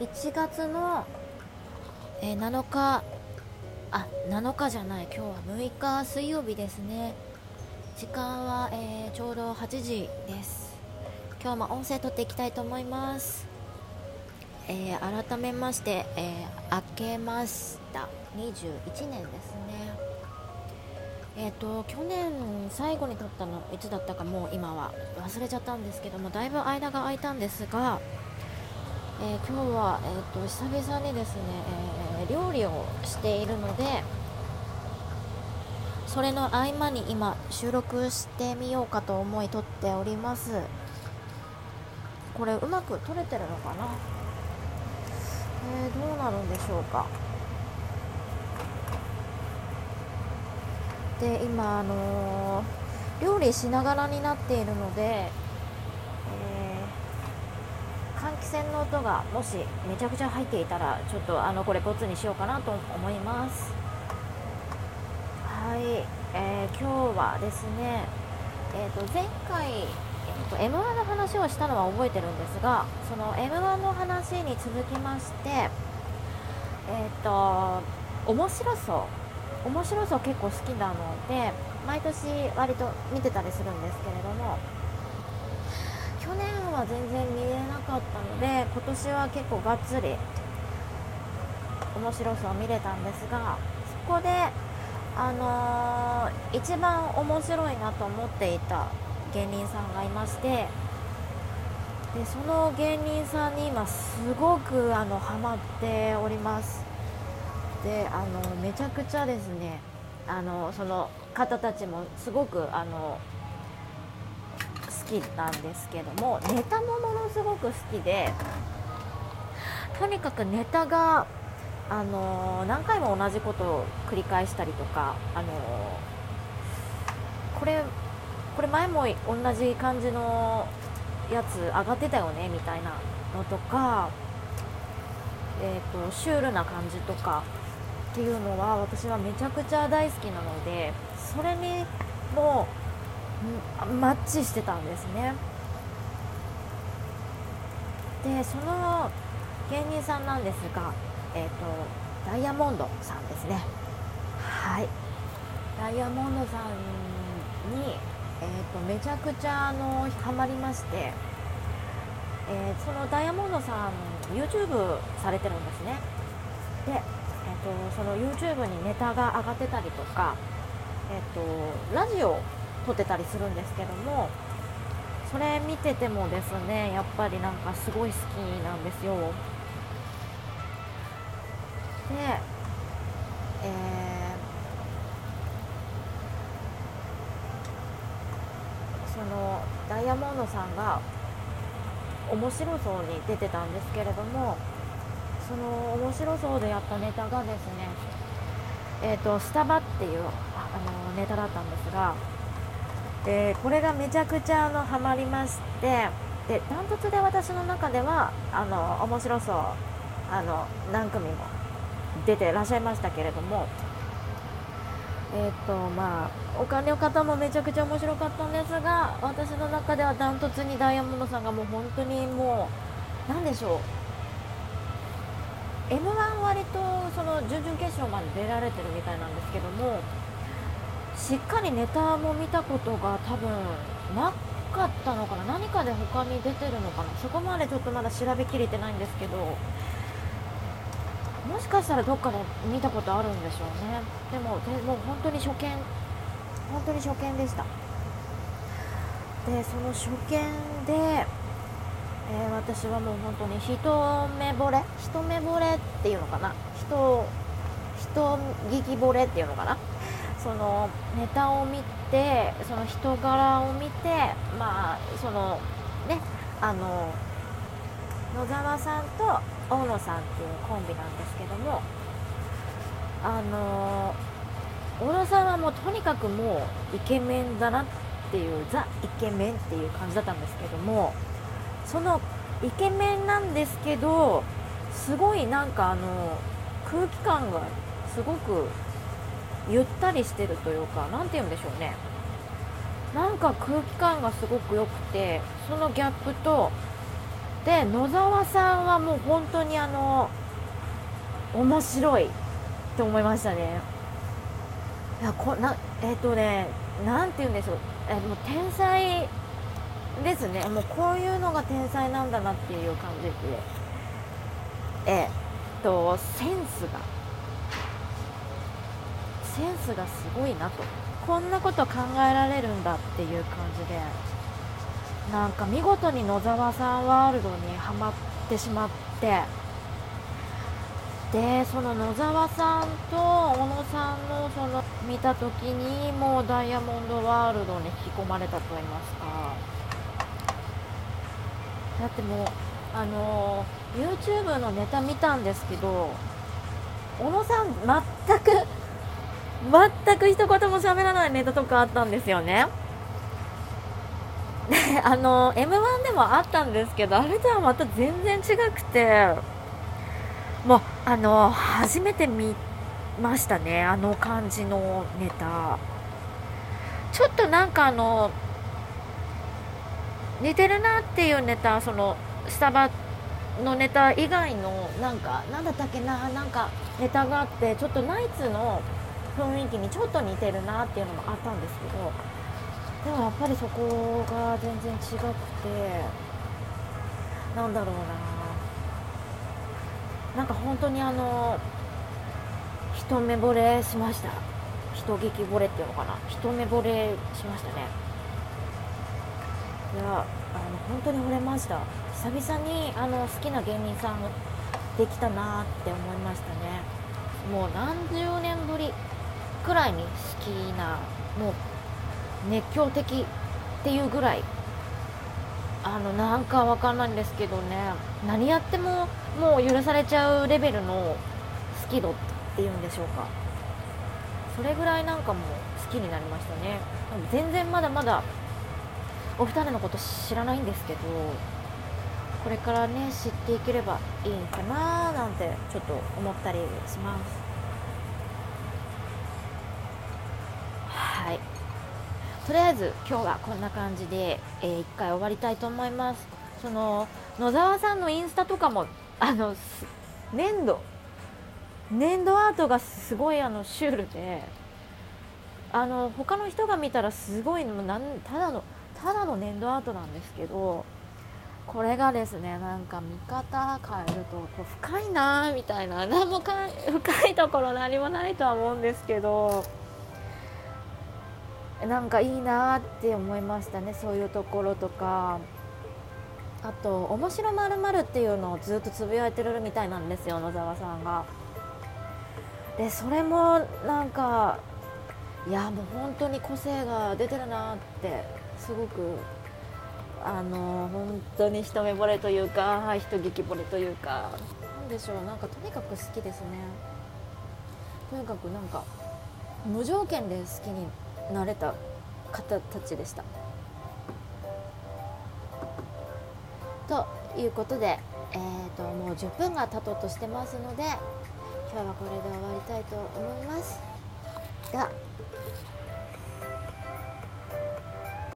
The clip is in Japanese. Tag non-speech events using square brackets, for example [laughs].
1月の、えー、7日あ7日じゃない今日は6日水曜日ですね。時間は、えー、ちょうど8時です。今日も音声撮っていきたいと思います。えー、改めまして、えー、明けました。21年ですね。えっ、ー、と去年最後に撮ったのいつだったかもう今は忘れちゃったんですけどもだいぶ間が空いたんですが、え今日は、えーと、久々にですね、え料理をしているのでそれの合間に今収録してみようかと思い撮っております。これうまく撮れてるのかな？えー、どうなるんでしょうか？で今あの、料理しながらになっているので、えー、換気扇の音がもしめちゃくちゃ入っていたらちょっとあのこれボツにしようかなと思います。はい、えー、今日はですねえーと前回と M1 の話をしたのは覚えてるんですがその M1 の話に続きましてえっ、ー、と面白そう。面白そう結構好きなので毎年割と見てたりするんですけれども去年は全然見れなかったので今年は結構がっつり面白そう見れたんですがそこであのー、一番面白いなと思っていた芸人さんがいましてでその芸人さんに今すごくあのハマっております。であのめちゃくちゃですねあのその方たちもすごくあのきなんですけどもネタもものすごく好きでとにかくネタがあの何回も同じことを繰り返したりとかあのこれこれ前も同じ感じのやつ上がってたよねみたいなのとか、えーと、シュールな感じとかっていうのは私はめちゃくちゃ大好きなのでそれにもうマッチしてたんですね。でその芸人さんなんですが、えーとダイヤモンドさんですね。はい。ダイヤモンドさんにえーと、めちゃくちゃあのハマりまして、えー、そのダイヤモンドさん YouTube されてるんですね。で、えーと、その YouTube にネタが上がってたりとか、えーと、ラジオ撮ってたりするんですけどもそれ見ててもですねやっぱりなんかすごい好きなんですよ。で、えーのダイヤモンドさんが面白そうに出てたんですけれどもその面白そうでやったネタがですねえーと、スタバっていうあのネタだったんですがでこれがめちゃくちゃあのハマりましてでダントツで私の中ではあの面白そうあの何組も出てらっしゃいましたけれどもえっ、とまあお金の方もめちゃくちゃ面白かったんですが私の中ではダントツにダイヤモンドさんがもう本当にもう何でしょう。m 1割とその準々決勝まで出られてるみたいなんですけどもしっかりネタも見たことが多分なかったのかな。何かで他に出てるのかな。そこまでちょっとまだ調べきれてないんですけど。もしかしたらどっかで見たことあるんでしょうね。でもでもう本当に初見。本当に初見でした。でその初見で、えー、私はもう本当に一目惚れ。一目惚れっていうのかな。人人聞き惚れっていうのかな。そのネタを見てその人柄を見てまあそのねあの野沢さんと大野さんっていうコンビなんですけどもあの大野さんはもうとにかくもうイケメンだなっていうザ・イケメンっていう感じだったんですけどもそのイケメンなんですけどすごいなんかあの空気感がすごくゆったりしてるというか何て言うんでしょうね。なんか空気感がすごく良くてそのギャップとで野沢さんはもう本当にあの面白いって思いましたね。いやこなえっ、ー、とねなんて言うんでしょう、えー、もう天才ですね。もうこういうのが天才なんだなっていう感じで。えっ、ー、とセンスがセンスがすごいなと。こんなこと考えられるんだっていう感じでなんか見事に野沢さんワールドにはまってしまって。でその野沢さんと小野さんのその見た時にもうダイヤモンドワールドに引き込まれたと言いますか。だってもうあの YouTube のネタ見たんですけど小野さん全く全く一言も喋らないネタとかあったんですよね。で [laughs] あの m 1でもあったんですけどあれとはまた全然違くて。もうあの初めて見ましたねあの感じのネタ。ちょっとなんかあの似てるなっていうネタそのスタバのネタ以外のなんかなんだったっけななんかネタがあってちょっとナイツの雰囲気にちょっと似てるなっていうのもあったんですけどでもやっぱりそこが全然違くてなんだろうな。なんか本当にあの一目惚れしました。人劇惚れっていうのかな。一目惚れしましたね。いやあの本当に惚れました。久々にあの好きな芸人さんできたなって思いましたね。もう何十年ぶり。くらいに好きなもう熱狂的っていうぐらい。あのなんかわかんないんですけどね。何やってももう許されちゃうレベルの好き度っていうんでしょうか。それぐらいなんかもう好きになりましたね。全然まだまだお二人のこと知らないんですけどこれからね知っていければいいんかななんてちょっと思ったりします。はい。とりあえず今日はこんな感じで、えー、1回終わりたいと思います。その野沢さんのインスタとかもあの粘土粘土アートがすごいあのシュールであの他の人が見たらすごいなんただのただの粘土アートなんですけどこれがですねなんか見方変えるとこう深いなみたいな何もか深いところ何もないとは思うんですけどなんかいいなって思いましたねそういうところとか。あと「面白まるっていうのをずっとつぶやいてるみたいなんですよ野沢さんが。でそれもなんかいやもう本当に個性が出てるなってすごくあの本当に一目惚れというか人激惚れというか。なんでしょうなんかとにかく好きですね。とにかくなんか無条件で好きになれた方たちでした。ということで、えーと、もう10分が経とうとしてますので今日はこれで終わりたいと思います。では